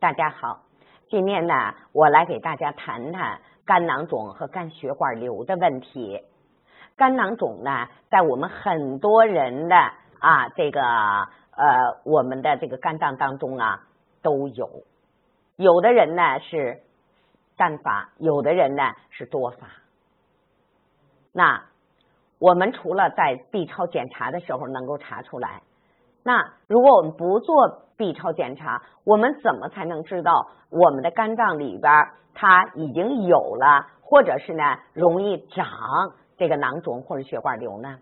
大家好，今天呢，我来给大家谈谈肝囊肿和肝血管瘤的问题。肝囊肿呢，在我们很多人的啊这个呃我们的这个肝脏当中啊都有，有的人呢是单发，有的人呢是多发。那我们除了在 B 超检查的时候能够查出来。那如果我们不做 B 超检查，我们怎么才能知道我们的肝脏里边它已经有了，或者是呢容易长这个囊肿或者血管瘤呢？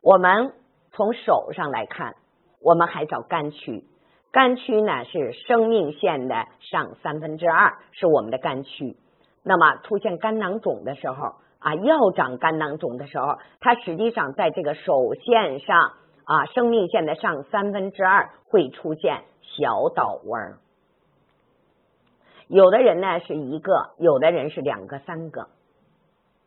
我们从手上来看，我们还找肝区，肝区呢是生命线的上三分之二是我们的肝区。那么出现肝囊肿的时候啊，要长肝囊肿的时候，它实际上在这个手线上。啊，生命线的上三分之二会出现小倒纹，有的人呢是一个，有的人是两个、三个，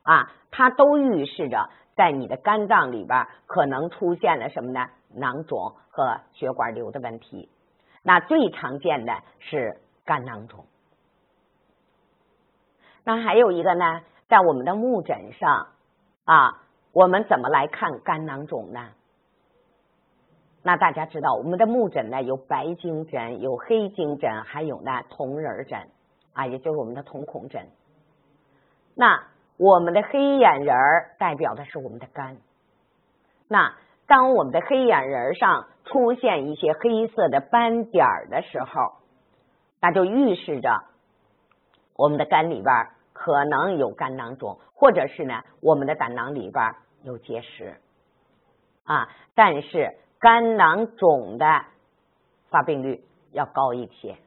啊，它都预示着在你的肝脏里边可能出现了什么呢？囊肿和血管瘤的问题。那最常见的是肝囊肿。那还有一个呢，在我们的目诊上啊，我们怎么来看肝囊肿呢？那大家知道，我们的目诊呢有白经诊、有黑经诊，还有呢瞳仁诊啊，也就是我们的瞳孔诊。那我们的黑眼仁儿代表的是我们的肝。那当我们的黑眼仁上出现一些黑色的斑点的时候，那就预示着我们的肝里边可能有肝囊肿，或者是呢我们的胆囊里边有结石啊，但是。肝囊肿的发病率要高一些。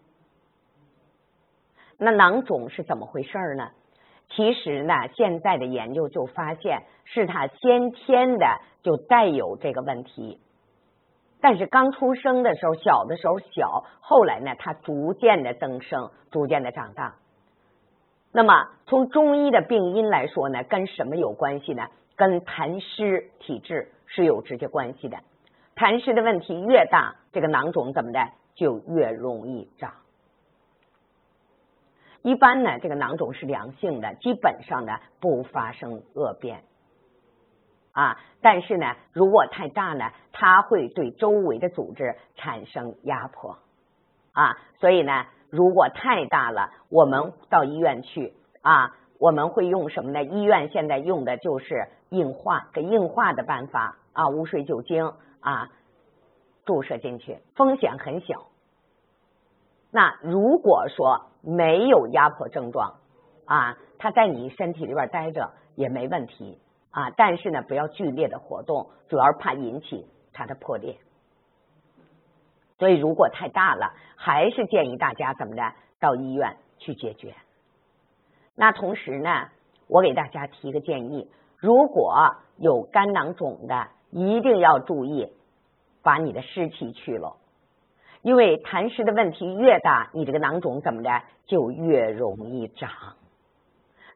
那囊肿是怎么回事呢？其实呢，现在的研究就发现是他先天的就带有这个问题，但是刚出生的时候，小的时候小，后来呢，它逐渐的增生，逐渐的长大。那么从中医的病因来说呢，跟什么有关系呢？跟痰湿体质是有直接关系的。痰湿的问题越大，这个囊肿怎么的就越容易长。一般呢，这个囊肿是良性的，基本上呢不发生恶变啊。但是呢，如果太大呢，它会对周围的组织产生压迫啊。所以呢，如果太大了，我们到医院去啊，我们会用什么呢？医院现在用的就是硬化，给硬化的办法啊，无水酒精。啊，注射进去风险很小。那如果说没有压迫症状啊，它在你身体里边待着也没问题啊。但是呢，不要剧烈的活动，主要怕引起它的破裂。所以如果太大了，还是建议大家怎么的到医院去解决。那同时呢，我给大家提个建议：如果有肝囊肿的。一定要注意，把你的湿气去了，因为痰湿的问题越大，你这个囊肿怎么着就越容易长。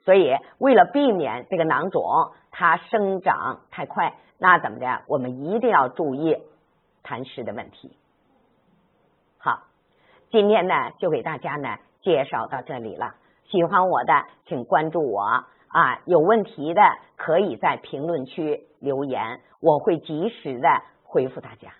所以为了避免这个囊肿它生长太快，那怎么的，我们一定要注意痰湿的问题。好，今天呢就给大家呢介绍到这里了。喜欢我的，请关注我。啊，有问题的可以在评论区留言，我会及时的回复大家。